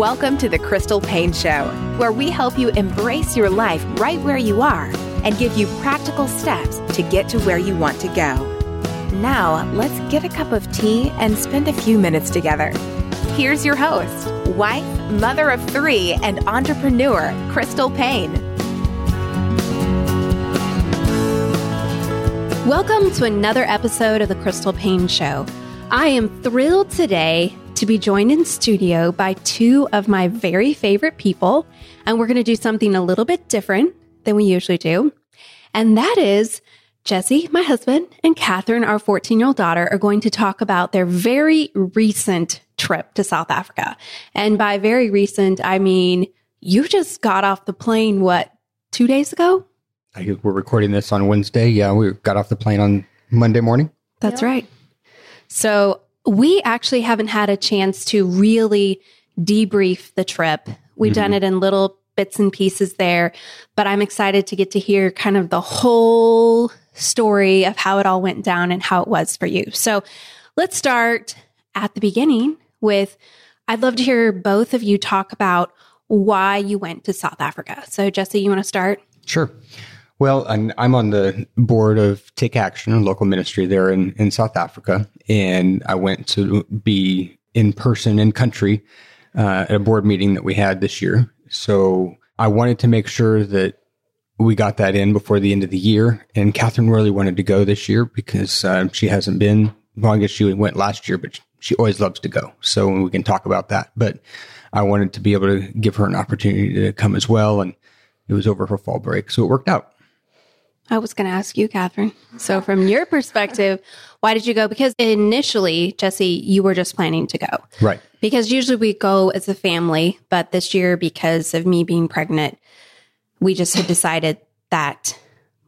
Welcome to the Crystal Paine Show, where we help you embrace your life right where you are and give you practical steps to get to where you want to go. Now, let's get a cup of tea and spend a few minutes together. Here's your host, wife, mother of three, and entrepreneur, Crystal Paine. Welcome to another episode of the Crystal Paine Show. I am thrilled today to be joined in studio by two of my very favorite people. And we're going to do something a little bit different than we usually do. And that is Jesse, my husband, and Catherine, our 14 year old daughter, are going to talk about their very recent trip to South Africa. And by very recent, I mean, you just got off the plane, what, two days ago? I, we're recording this on Wednesday. Yeah, we got off the plane on Monday morning. That's right. So we actually haven't had a chance to really debrief the trip. We've mm-hmm. done it in little bits and pieces there, but I'm excited to get to hear kind of the whole story of how it all went down and how it was for you. So let's start at the beginning with I'd love to hear both of you talk about why you went to South Africa. So, Jesse, you want to start? Sure. Well, I'm on the board of Take Action, a local ministry there in, in South Africa. And I went to be in person in country uh, at a board meeting that we had this year. So I wanted to make sure that we got that in before the end of the year. And Catherine really wanted to go this year because uh, she hasn't been, I guess she went last year, but she always loves to go. So we can talk about that. But I wanted to be able to give her an opportunity to come as well. And it was over her fall break. So it worked out. I was going to ask you, Catherine. So, from your perspective, why did you go? Because initially, Jesse, you were just planning to go. Right. Because usually we go as a family, but this year, because of me being pregnant, we just had decided that,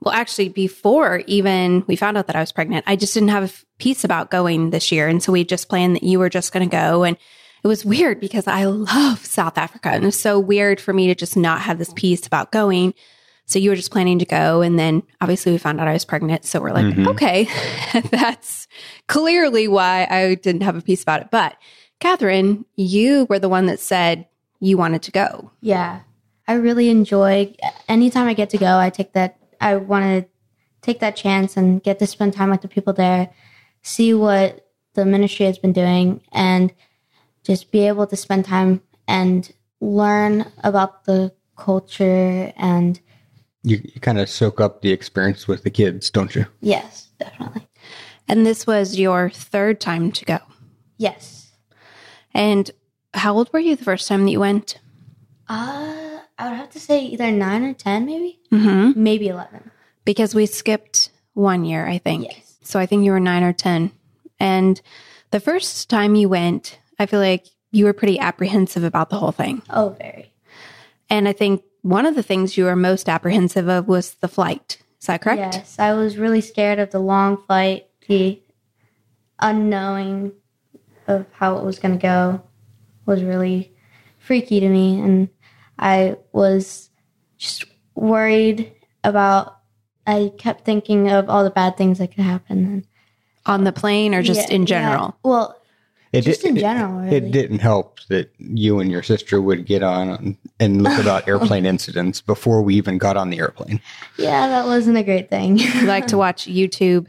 well, actually, before even we found out that I was pregnant, I just didn't have a peace about going this year. And so we just planned that you were just going to go. And it was weird because I love South Africa. And it was so weird for me to just not have this peace about going. So you were just planning to go. And then obviously we found out I was pregnant. So we're like, mm-hmm. okay, that's clearly why I didn't have a peace about it. But Catherine, you were the one that said you wanted to go. Yeah. I really enjoy anytime I get to go, I take that, I want to take that chance and get to spend time with the people there, see what the ministry has been doing, and just be able to spend time and learn about the culture and you, you kind of soak up the experience with the kids, don't you? Yes, definitely. And this was your third time to go? Yes. And how old were you the first time that you went? Uh, I would have to say either nine or 10, maybe. Mm-hmm. Maybe 11. Because we skipped one year, I think. Yes. So I think you were nine or 10. And the first time you went, I feel like you were pretty apprehensive about the whole thing. Oh, very. And I think one of the things you were most apprehensive of was the flight. Is that correct? Yes, I was really scared of the long flight, the unknowing of how it was going to go was really freaky to me. And I was just worried about, I kept thinking of all the bad things that could happen. On the plane or just Yeah, in yeah. general? Well, It Just di- in it- general, It, didn't help that you and your sister would get on and look about airplane incidents before we even got on the airplane. yeah, that wasn't a great thing. You like to watch YouTube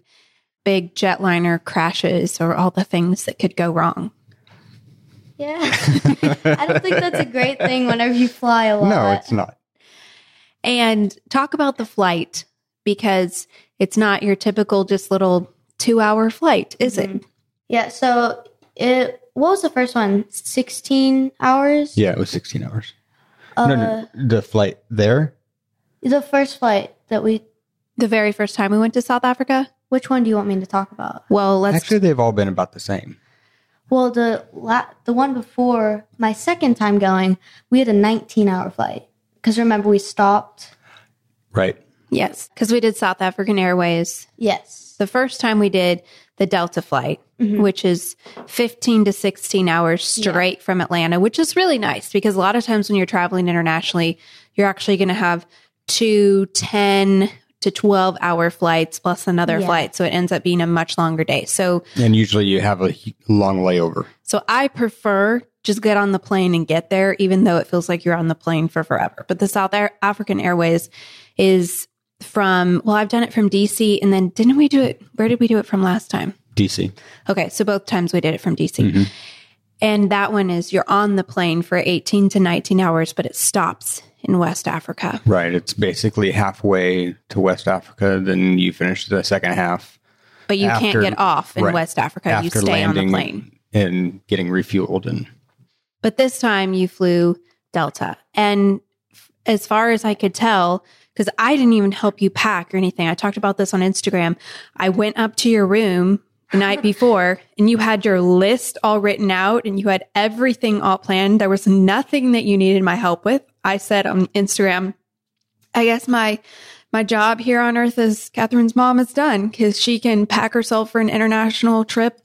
big jetliner crashes or all the things that could go wrong. yeah. I don't think that's a great thing whenever you fly a lot. No, it's not. And talk about the flight because it's not your typical just little two hour flight, is it? Mm-hmm. Yeah, so it, what was the first one? 16 hours? Yeah, it was 16 hours. Uh, no, no, the flight there. The first flight that we, The very first time we went to South Africa? which one do you want me to talk about? Well, let's Actually, they've all been about the same. Well, the la- the one before my second time going, we had a 19 hour flight. Because remember, we stopped. Right. yes, because we did South African Airways. Yes. The first time we did the Delta flight, mm-hmm. which is 15 to 16 hours straight from Atlanta, which is really nice because a lot of times when you're traveling internationally, you're actually going to have two 10 to 12 hour flights plus another Yeah. flight. So it ends up being a much longer day. So, And usually you have a long layover. so I prefer just get on the plane and get there, even though it feels like you're on the plane for forever. But the South Air- African Airways is from, well, I've done it from DC and then didn't we do it? Where did we do it from last time? DC. Okay, so both times we did it from DC. Mm-hmm. And that one is you're on the plane for 18 to 19 hours, but it stops in West Africa. Right. It's basically halfway to West Africa. Then you finish the second half. But you After- can't get off in right. West Africa. You stay on the plane. and getting refueled. And But this time you flew Delta. And f- as far as I could tell, because I didn't even help you pack or anything, I talked about this on Instagram. I went up to your room the night before and you had your list all written out and you had everything all planned. There was nothing that you needed my help with. I said on Instagram, I guess my my job here on earth as Catherine's mom is done because she can pack herself for an international trip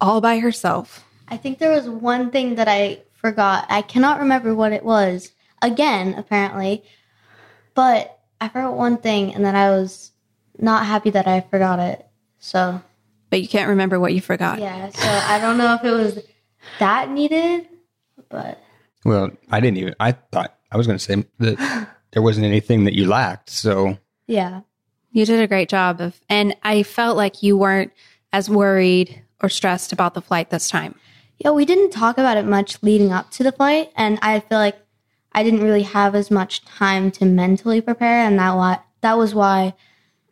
all by herself. I think there was one thing that I forgot. I cannot remember what it was. Again, apparently. But I forgot one thing and then I was not happy that I forgot it. So, But you can't remember what you forgot. yeah. So I don't know if it was that needed, but well, I didn't even, I thought, I was going to say that there wasn't anything that you lacked. So yeah. You did a great job of, and I felt like you weren't as worried or stressed about the flight this time. Yeah, we didn't talk about it much leading up to the flight, and I feel like I didn't really have as much time to mentally prepare, and that why that was why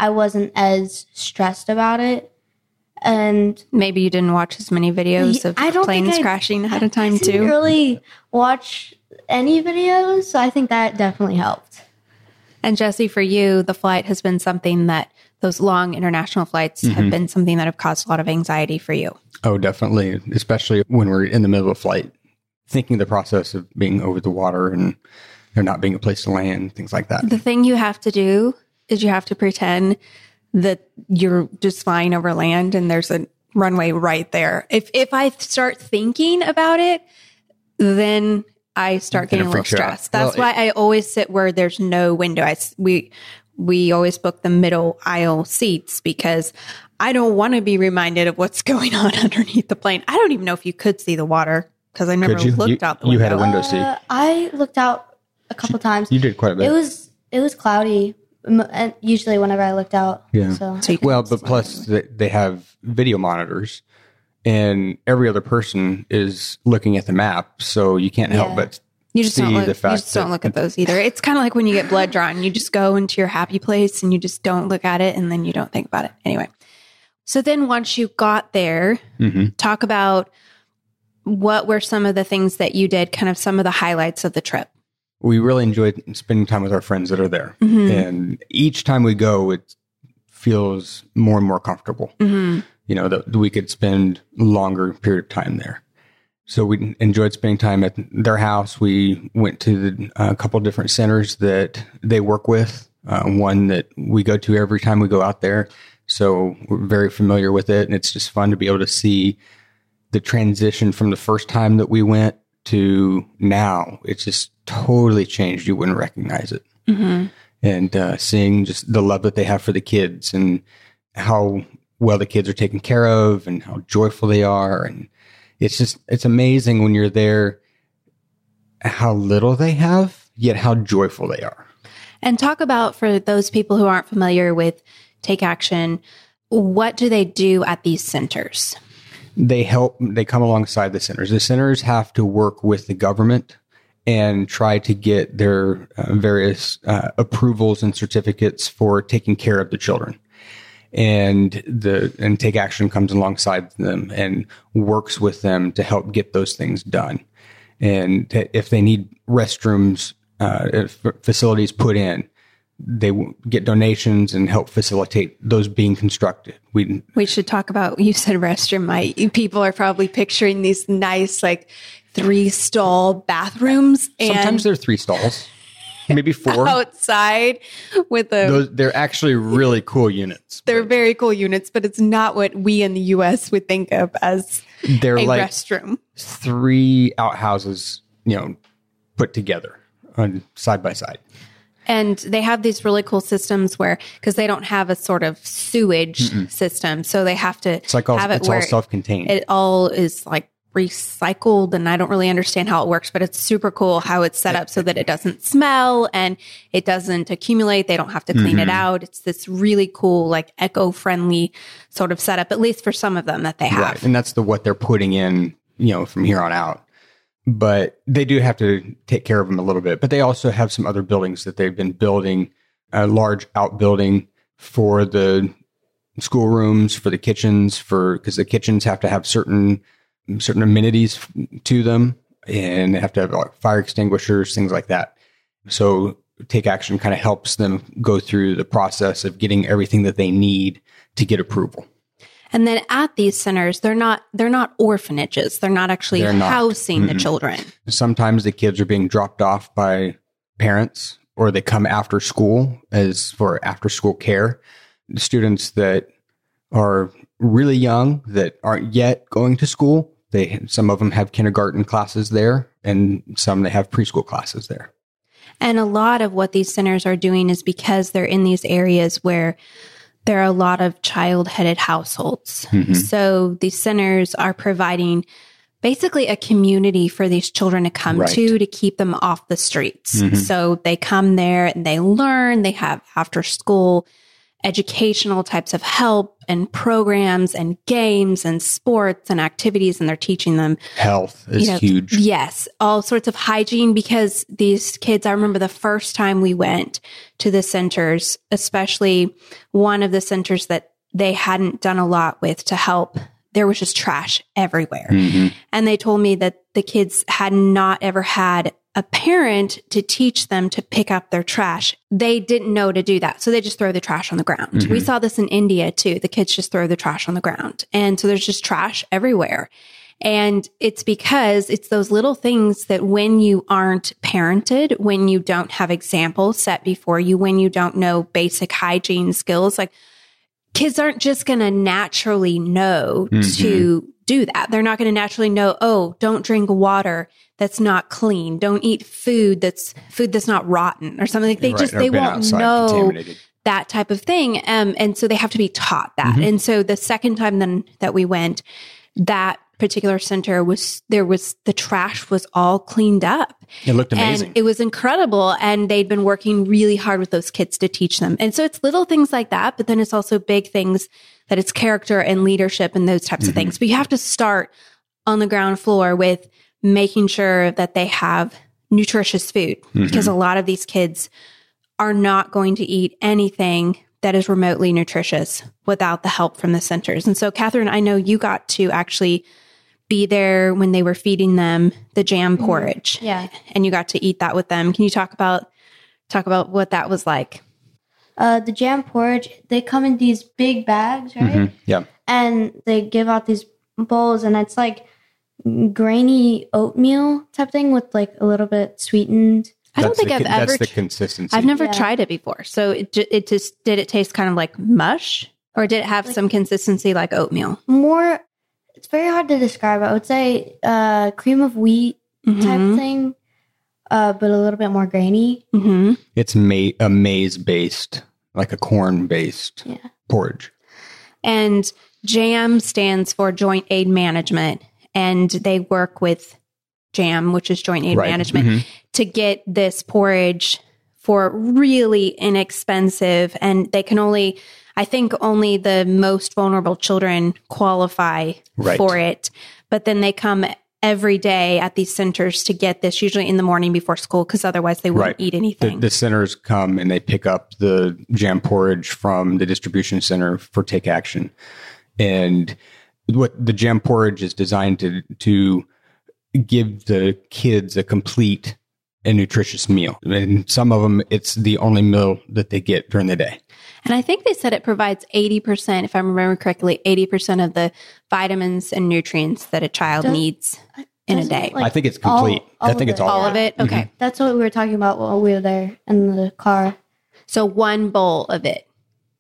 I wasn't as stressed about it. And Maybe you didn't watch as many videos of I don't planes crashing ahead of time I didn't too. really watch any videos, so I think that definitely helped. And Jesse, for you, the flight has been something that those long international flights Mm-hmm. have been something that have caused a lot of anxiety for you. Oh, definitely, especially when we're in the middle of a flight, thinking the process of being over the water and there not being a place to land, things like that. The thing you have to do is you have to pretend that you're just flying over land and there's a runway right there. If if I start thinking about it, then I start getting a little freaks you out. stressed. That's Well, why I always sit where there's no window. I we we always book the middle aisle seats because I don't want to be reminded of what's going on underneath the plane. I don't even know if you could see the water because I never you? looked You- out the window. you had a window seat. Uh, I looked out a couple times. You did quite a bit. It was it was cloudy. and Usually, whenever I looked out, Yeah. So So well, but plus they, they have video monitors, and every other person is looking at the map, so you can't help Yeah. but You just don't look. the You just don't look at those either. It's kind of like when you get blood drawn. You just go into your happy place and you just don't look at it, and then you don't think about it anyway. So then, once you got there, Mhm. talk about what were some of the things that you did. Kind of some of the highlights of the trip. we really enjoyed spending time with our friends that are there. Mm-hmm. And each time we go, it feels more and more comfortable. Mm-hmm. You know, that we could spend longer period of time there. So we enjoyed spending time at their house. We went to the, a couple different centers that they work with. Uh, one that we go to every time we go out there. So we're very familiar with it. And it's just fun to be able to see the transition from the first time that we went to now. It's just totally changed. You wouldn't recognize it. And uh, seeing just the love that they have for the kids and how well the kids are taken care of and how joyful they are. And it's just, it's amazing when you're there how little they have, yet how joyful they are. And talk about for those people who aren't familiar with Take Action, what do they do at these centers? They help they come alongside the centers. The centers have to work with the government and try to get their uh, various uh, approvals and certificates for taking care of the children. And the and take action comes alongside them and works with them to help get those things done. And if they need restrooms uh, facilities put in they get donations and help facilitate those being constructed we We should talk about you said restroom. My people are probably picturing these nice like three stall bathrooms and sometimes they're three stalls maybe four outside with a those they're actually really cool units. they're very cool units, but it's not what we in the US would think of as They're a like restroom. three outhouses, you know, put together on side by side. And they have these really cool systems where, because they don't have a sort of sewage system, so they have to It's like all have it it's where all self-contained. it all is like recycled and I don't really understand how it works, but it's super cool how it's set up so that it doesn't smell and it doesn't accumulate. They don't have to clean Mm-hmm. it out. It's this really cool, like eco-friendly sort of setup, at least for some of them that they have. right. And that's the what they're putting in, you know, from here on out. But they do have to take care of them a little bit. But they also have some other buildings that they've been building, a large outbuilding for the schoolrooms, for the kitchens, for because the kitchens have to have certain certain amenities to them, and they have to have like fire extinguishers, things like that. So take action kind of helps them go through the process of getting everything that they need to get approval. And then at these centers, they're not they're not orphanages. They're not actually They're not. housing the children. sometimes the kids are being dropped off by parents or they come after school as for after school care the students that are really young that aren't yet going to school they some of them have kindergarten classes there and some they have preschool classes there And a lot of what these centers are doing is because they're in these areas where there are a lot of child headed households. Mm-hmm. So these centers are providing basically a community for these children to come Right. to to keep them off the streets. Mm-hmm. So they come there and they learn, they have after school educational types of help and programs and games and sports and activities and they're teaching them health is you know, huge Yes, all sorts of hygiene because these kids, I remember the first time we went to the centers, especially one of the centers that they hadn't done a lot with to help. There was just trash everywhere. Mm-hmm. And they told me that the kids had not ever had a parent to teach them to pick up their trash. They didn't know to do that. So they just throw the trash on the ground. We mm-hmm. saw this in India too. The kids just throw the trash on the ground. And so there's just trash everywhere. And it's because it's those little things that when you aren't parented, when you don't have examples set before you, when you don't know basic hygiene skills, like kids aren't just going to naturally know mm-hmm. to do that. They're not going to naturally know, oh, don't drink water that's not clean. Don't eat food that's food that's not rotten or something like they Right, just they won't know that type of thing. Um, and so they have to be taught that. Mm-hmm. And so the second time then that we went, that particular center was there was the trash was all cleaned up. it looked amazing And it was incredible. And they'd been working really hard with those kids to teach them. And so it's little things like that, but then it's also big things that it's character and leadership and those types of things. But you have to start on the ground floor with making sure that they have nutritious food because a lot of these kids are not going to eat anything that is remotely nutritious without the help from the centers. And so, Catherine, I know you got to actually be there when they were feeding them the jam porridge. Yeah. And you got to eat that with them. Can you talk about talk about what that was like? Uh, the jam porridge, they come in these big bags, right? Mhm. yeah And they give out these bowls, and it's like grainy oatmeal type thing with like a little bit sweetened. I don't That's think the I've con- ever. That's the consistency. I've never Yeah. tried it before. So it it just did it taste kind of like mush, or did it have some consistency like oatmeal? More, it's very hard to describe. I would say uh, cream of wheat type Mhm. thing, uh, but a little bit more grainy. Mm-hmm. It's ma- a maize based, like a corn based Yeah. porridge. And JAM stands for Joint Aid Management, and they work with JAM, which is Joint Aid Right. Management, Mhm. to get this porridge for really inexpensive. And they can only, I think, only the most vulnerable children qualify Right. for it. But then they come every day at these centers to get this, usually in the morning before school, because otherwise they wouldn't Right. eat The, anything. the centers come and they pick up the jam porridge from the distribution center for take action. And what the jam porridge is designed to, to give the kids a complete and nutritious meal. And some of them, it's the only meal that they get during the day. And I think they said it provides 80%, if I remember correctly, 80% of the vitamins and nutrients that a child Does- needs in a day. like, I think it's complete. all I think it's it, all, All of it? Mm-hmm. Okay. That's what we were talking about while we were there in the car. So one bowl of it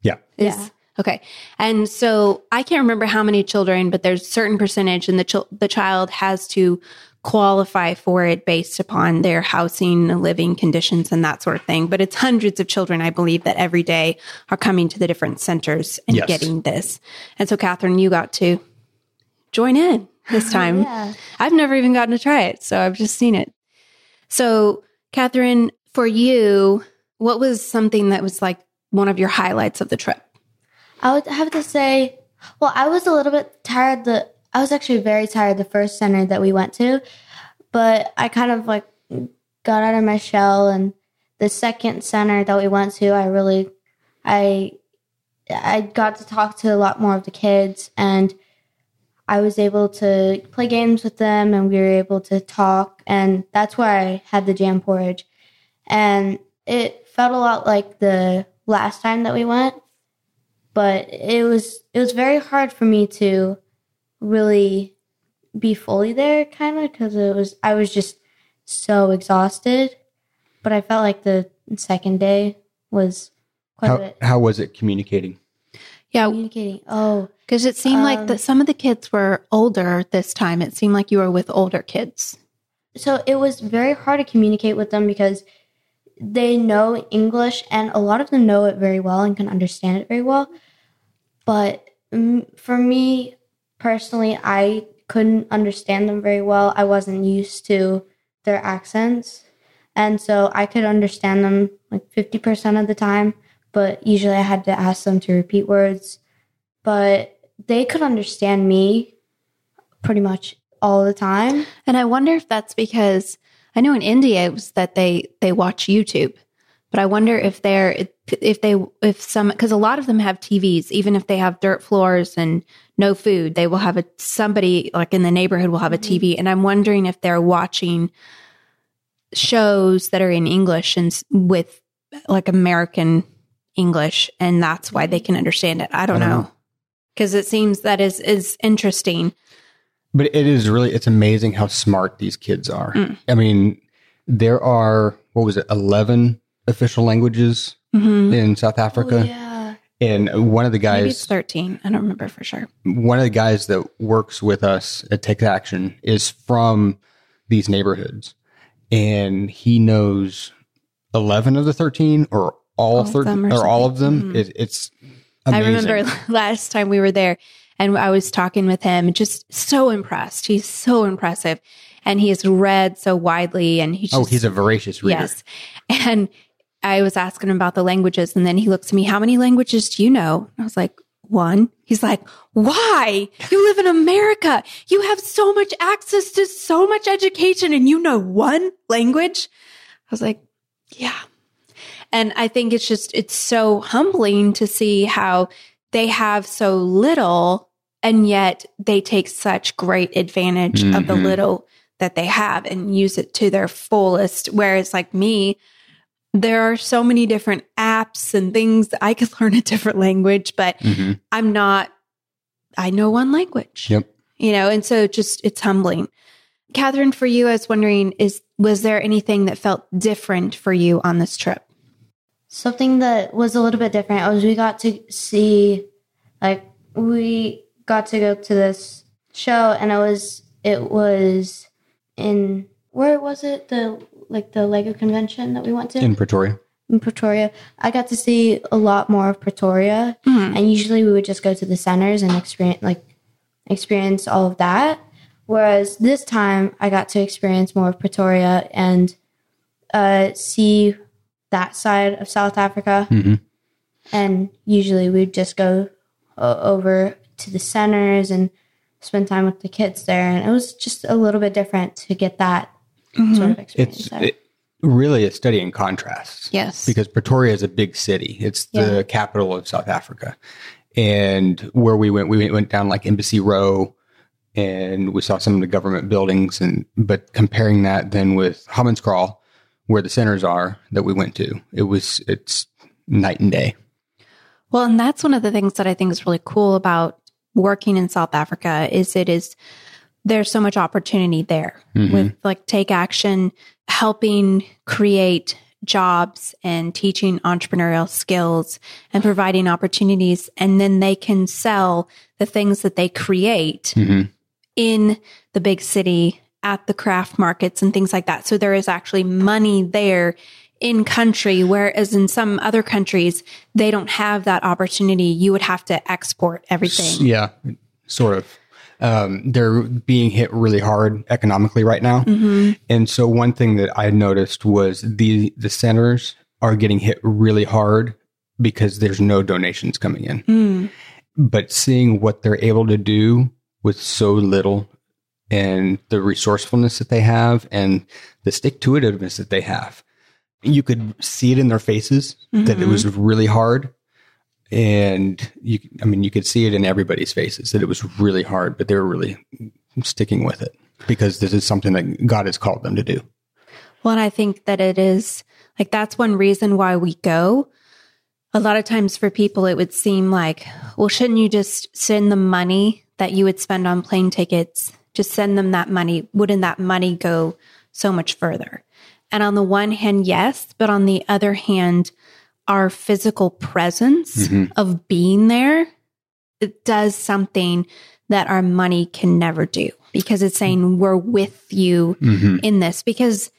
Yeah. is. Yeah. Okay. And so I can't remember how many children, but there's a certain percentage and the, chil- the child has to qualify for it based upon their housing living conditions and that sort of thing. But it's hundreds of children, I believe, that every day are coming to the different centers and Yes. getting this. And so, Catherine, you got to join in this time. Yeah. I've never even gotten to try it, so I've just seen it. So, Catherine, for you, what was something that was like one of your highlights of the trip? I would have to say, well, I was a little bit tired. The I was actually very tired the first center that we went to, but I kind of like got out of my shell. And the second center that we went to, I really, I, I got to talk to a lot more of the kids, and I was able to play games with them, and we were able to talk, and that's where I had the jam porridge, and it felt a lot like the last time that we went but it was it was very hard for me to really be fully there kind of because it was i was just so exhausted but i felt like the second day was quite a How, bit how was it communicating? Yeah, communicating oh because it seemed like Um, that some of the kids were older this time. It seemed like you were with older kids. so it was very hard to communicate with them because they know english and a lot of them know it very well and can understand it very well but for me personally i couldn't understand them very well. I wasn't used to their accents. And so i could understand them like 50% of the time but usually i had to ask them to repeat words. But they could understand me pretty much all the time. And I wonder if that's because I know in India it was that they they watch YouTube, but I wonder if they're if they if some because a lot of them have TVs, even if they have dirt floors and no food, they will have a somebody like in the neighborhood will have a TV, and I'm wondering if they're watching shows that are in English and with like American English, and that's why they can understand it. I don't, I don't know because it seems that is is interesting. But it is really, it's amazing how smart these kids are. Mm. I mean, there are, what was it, 11 official languages Mm-hmm. in South Africa. Oh, yeah And one of the Maybe it's guys, 13. I don't remember for sure. one of the guys that works with us at Take Action is from these neighborhoods. And he knows 11 of the 13 or all, All of 13 or or, all of them. Mhm. It, it's amazing. I remember last time we were there and I was talking with him, just so impressed. He's so impressive. And he has read so widely and he's oh, he's a voracious reader. yes. And I was asking him about the languages and then he looks at me, how many languages do you know? I was like, one. He's like, why? You live in America. You have so much access to so much education and you know one language. I was like, yeah. And I think it's just, it's so humbling to see how they have so little and yet they take such great advantage of the Mhm. little that they have and use it to their fullest. Whereas, like me, there are so many different apps and things I could learn a different language, but Mhm. I'm not, I know one language. Yep. you know, and so just it's humbling. Catherine, for you, I was wondering, is was there anything that felt different for you on this trip? Something that was a little bit different was we got to see, like, we got to go to this show, and it was it was in where was it the like the Lego convention that we went to in Pretoria. in Pretoria. I got to see a lot more of Pretoria, and usually we would just go to the centers and experience like experience all of that. Whereas this time, I got to experience more of Pretoria and uh, see that side of South Africa. Mhm. And usually we'd just go o- over to the centers and spend time with the kids there. And it was just a little bit different to get that sort of mm-hmm. experience It's there. it, really a study in contrasts. Yes. because Pretoria is a big city. It's the Yeah. capital of South Africa. And where we went, we went, went down like Embassy Row and we saw some of the government buildings. And but comparing that then with Hammanskraal, where the centers are that we went to, it was it's night and day. Well, and that's one of the things that I think is really cool about working in South Africa is it is there's so much opportunity there with like take action, helping create jobs and teaching entrepreneurial skills and providing opportunities. And then they can sell the things that they create Mhm. in the big city at the craft markets and things like that. So there is actually money there in country, whereas in some other countries, they don't have that opportunity. You would have to export everything. Yeah, sort of. Um, they're being hit really hard economically right now, and so one thing that I noticed was the the centers are getting hit really hard because there's no donations coming in. Mm. But seeing what they're able to do with so little, and the resourcefulness that they have, and the stick to itiveness that they have, you could see it in their faces that it was really hard and you i mean you could see it in everybody's faces that it was really hard but they were really sticking with it because this is something that god has called them to do Well, and I think that it is like that's one reason why we go. A lot of times for people, it would seem like, well, shouldn't you just send the money that you would spend on plane tickets? Just send them that money. Wouldn't that money go so much further? And on the one hand, yes. But on the other hand, our physical presence of being there, it does something that our money can never do because it's saying we're with you in this because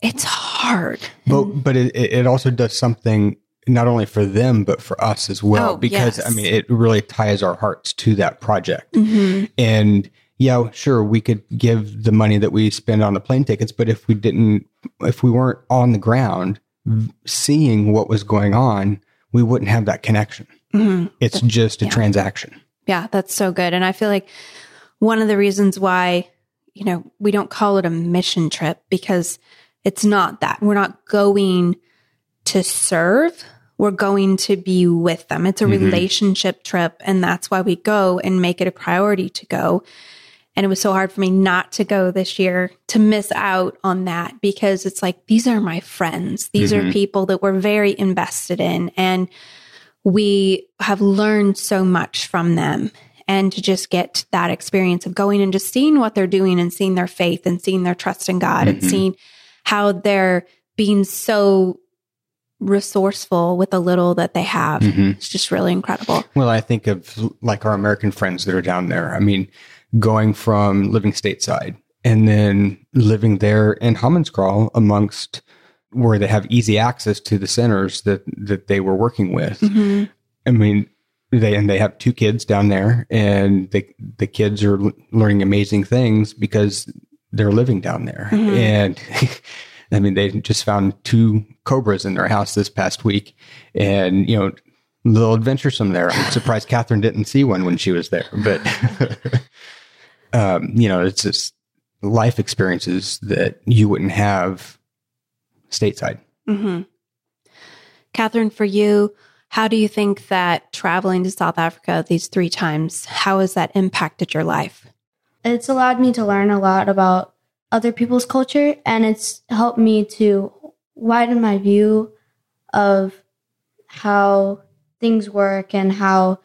it's hard. but but it, it also does something not only for them but for us as well Oh, because i mean it really ties our hearts to that project Mm-hmm. and yeah sure we could give the money that we spend on the plane tickets but if we didn't if we weren't on the ground seeing what was going on we wouldn't have that connection mm-hmm. it's just a transaction Yeah, that's so good. And I feel like one of the reasons why, you know, we don't call it a mission trip because it's not that. We're not going to serve. We're going to be with them. It's a mm-hmm. relationship trip. And that's why we go and make it a priority to go. And it was so hard for me not to go this year to miss out on that because it's like, these are my friends. These are mm-hmm. people that we're very invested in. And we have learned so much from them. And to just get that experience of going and just seeing what they're doing and seeing their faith and seeing their trust in God and mm-hmm. seeing how they're being so resourceful with the little that they have. Mm-hmm. It's just really incredible. Well, I think of like our American friends that are down there. I mean, going from living stateside and then living there in Hammanskraal amongst where they have easy access to the centers that that they were working with. Mm-hmm. I mean, they and they have two kids down there, and the the kids are l- learning amazing things because they're living down there. Mm-hmm. And I mean, they just found two cobras in their house this past week, and you know, a little adventuresome there. I'm surprised Catherine didn't see one when she was there, but um, you know, it's just life experiences that you wouldn't have stateside. hmm Catherine, for you, how do you think that traveling to South Africa these three times, how has that impacted your life? it's allowed me to learn a lot about other people's culture and it's helped me to widen my view of how things work and how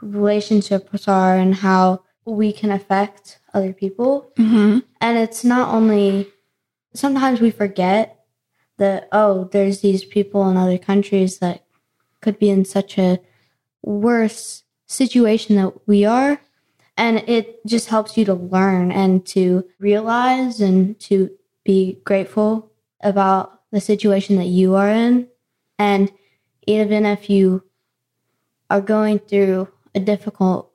relationships are and how we can affect other people. Mm-hmm. And it's not only, sometimes we forget that, oh, there's these people in other countries that could be in such a worse situation that we are. And it just helps you to learn and to realize and to be grateful about the situation that you are in. And even if you are going through a difficult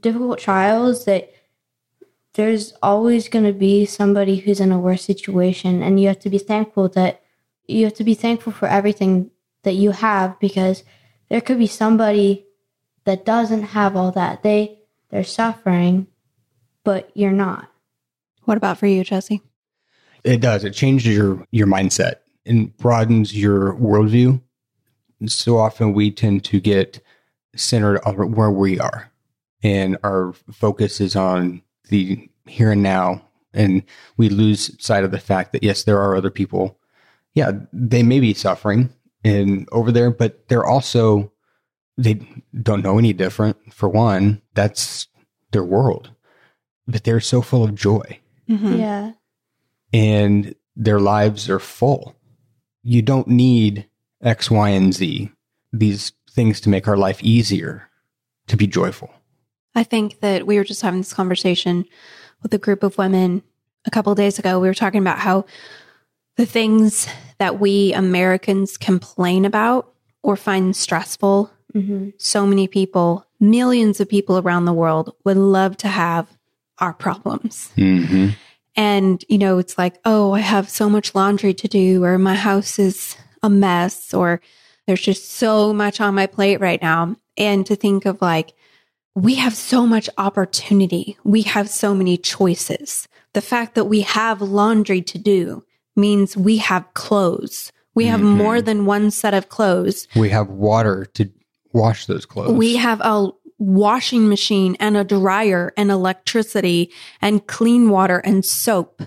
difficult trials that there's always going to be somebody who's in a worse situation and you have to be thankful that you have to be thankful for everything that you have because there could be somebody that doesn't have all that they they're suffering but you're not What about for you, Jesse? It does. It changes your your mindset and broadens your worldview. So often we tend to get centered on where we are, and our focus is on the here and now, and we lose sight of the fact that yes, there are other people. Yeah, they may be suffering and over there, but they're also they don't know any different. For one, that's their world, but they're so full of joy Mm-hmm. yeah and their lives are full. You don't need X, Y, and Z, these things to make our life easier to be joyful. I think that we were just having this conversation with a group of women a couple of days ago. We were talking about how the things that we Americans complain about or find stressful, hmm so many people, millions of people around the world would love to have our problems. Mm-hmm. And, you know, it's like, oh, I have so much laundry to do, or my house is a mess, or there's just so much on my plate right now. And to think of like, we have so much opportunity. We have so many choices. The fact that we have laundry to do means we have clothes. We have Mhm. more than one set of clothes. We have water to wash those clothes. We have a washing machine and a dryer and electricity and clean water and soap.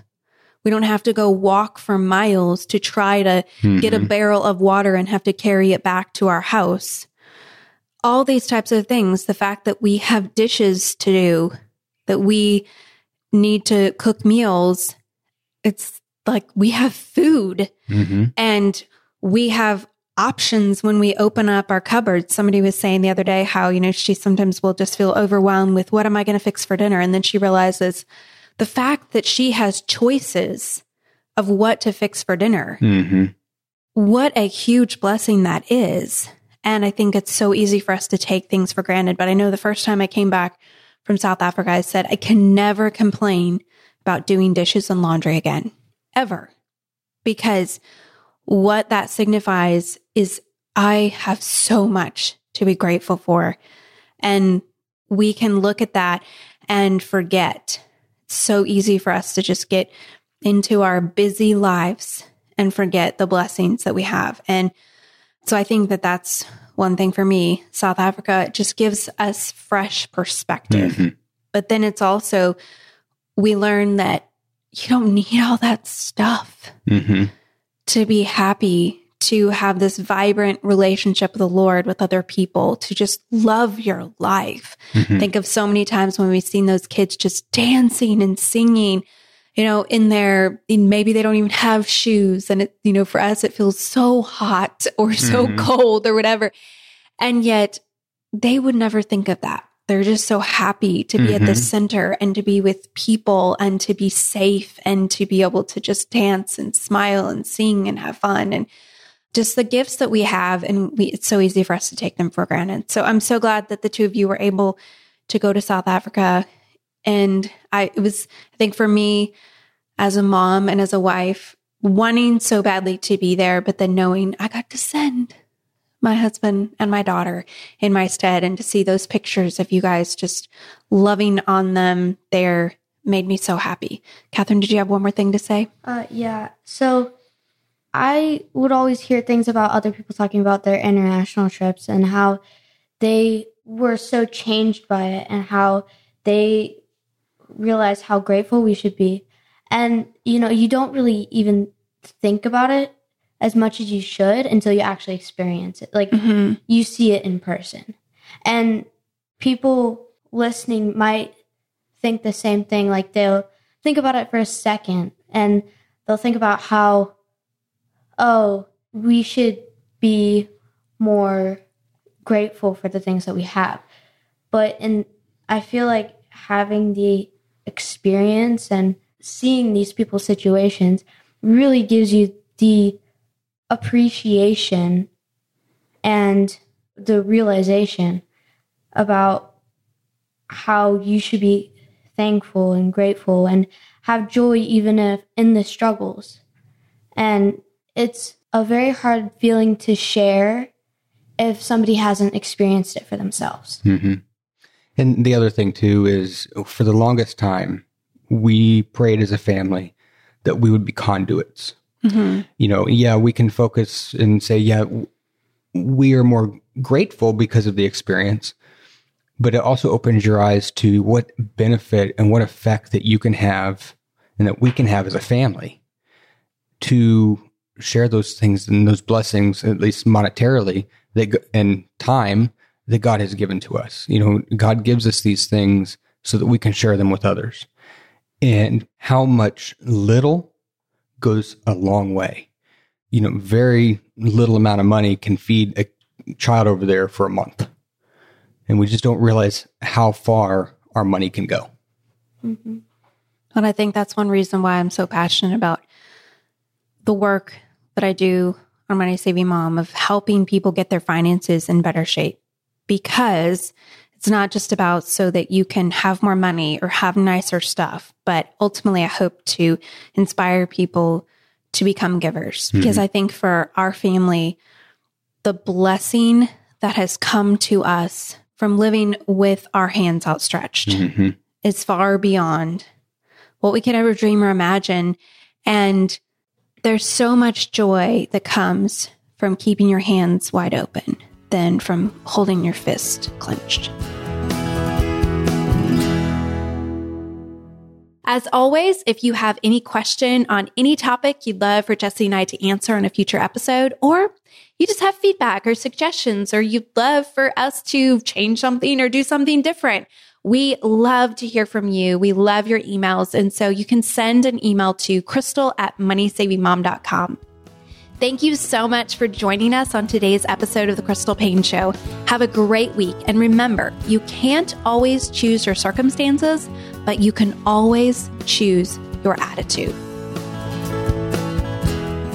We don't have to go walk for miles to try to get a Mhm. barrel of water and have to carry it back to our house. All these types of things, the fact that we have dishes to do, that we need to cook meals, it's like we have food Mhm. and we have options when we open up our cupboards. Somebody was saying the other day how, you know, she sometimes will just feel overwhelmed with what am I going to fix for dinner? And then she realizes the fact that she has choices of what to fix for dinner. Mhm. What a huge blessing that is. And I think it's so easy for us to take things for granted. But I know the first time I came back from South Africa, I said, I can never complain about doing dishes and laundry again, ever. Because what that signifies is I have so much to be grateful for. And we can look at that and forget. It's so easy for us to just get into our busy lives and forget the blessings that we have. And so I think that that's one thing for me. South Africa it just gives us fresh perspective. Mhm. But then it's also, we learn that you don't need all that stuff Mhm. to be happy, to have this vibrant relationship with the Lord, with other people, to just love your life. Mhm. Think of so many times when we've seen those kids just dancing and singing, you know, in there, in maybe they don't even have shoes. And it, you know, for us, it feels so hot or so Mhm. cold or whatever. And yet they would never think of that. They're just so happy to be at the Mhm. center and to be with people and to be safe and to be able to just dance and smile and sing and have fun and just the gifts that we have. And we, it's so easy for us to take them for granted. So I'm so glad that the two of you were able to go to South Africa. And I, it was, I think for me as a mom and as a wife, wanting so badly to be there, but then knowing I got to send my husband and my daughter in my stead and to see those pictures of you guys just loving on them there made me so happy. Catherine, did you have one more thing to say? Uh, yeah. So I would always hear things about other people talking about their international trips and how they were so changed by it and how they realized how grateful we should be. And, you know, you don't really even think about it as much as you should until you actually experience it. Like, Mm-hmm. you see it in person. And people listening might think the same thing. Like they'll think about it for a second and they'll think about how, oh, we should be more grateful for the things that we have. But in I feel like having the experience and seeing these people's situations really gives you the appreciation and the realization about how you should be thankful and grateful and have joy even if in the struggles. And it's a very hard feeling to share if somebody hasn't experienced it for themselves. Mm-hmm. And the other thing too is for the longest time, we prayed as a family that we would be conduits. Mm-hmm. You know, yeah, we can focus and say, yeah, we are more grateful because of the experience, but it also opens your eyes to what benefit and what effect that you can have and that we can have as a family to share those things and those blessings, at least monetarily, that and time that God has given to us. You know, God gives us these things so that we can share them with others. And how much little goes a long way. You know, very little amount of money can feed a child over there for a month. And we just don't realize how far our money can go. Mm-hmm. And I think that's one reason why I'm so passionate about the work that I do on Money Saving Mom of helping people get their finances in better shape. Because it's not just about so that you can have more money or have nicer stuff, but ultimately, I hope to inspire people to become givers. Mm-hmm. Because I think for our family, the blessing that has come to us from living with our hands outstretched mm-hmm. is far beyond what we could ever dream or imagine. And there's so much joy that comes from keeping your hands wide open than from holding your fist clenched. As always, if you have any question on any topic you'd love for Jesse and I to answer on a future episode, or you just have feedback or suggestions, or you'd love for us to change something or do something different, we love to hear from you. We love your emails. And so you can send an email to crystal at moneysavingmom.com. Thank you so much for joining us on today's episode of The Crystal Paine Show. Have a great week. And remember, you can't always choose your circumstances, but you can always choose your attitude.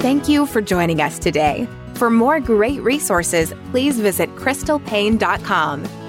Thank you for joining us today. For more great resources, please visit crystalpaine.com.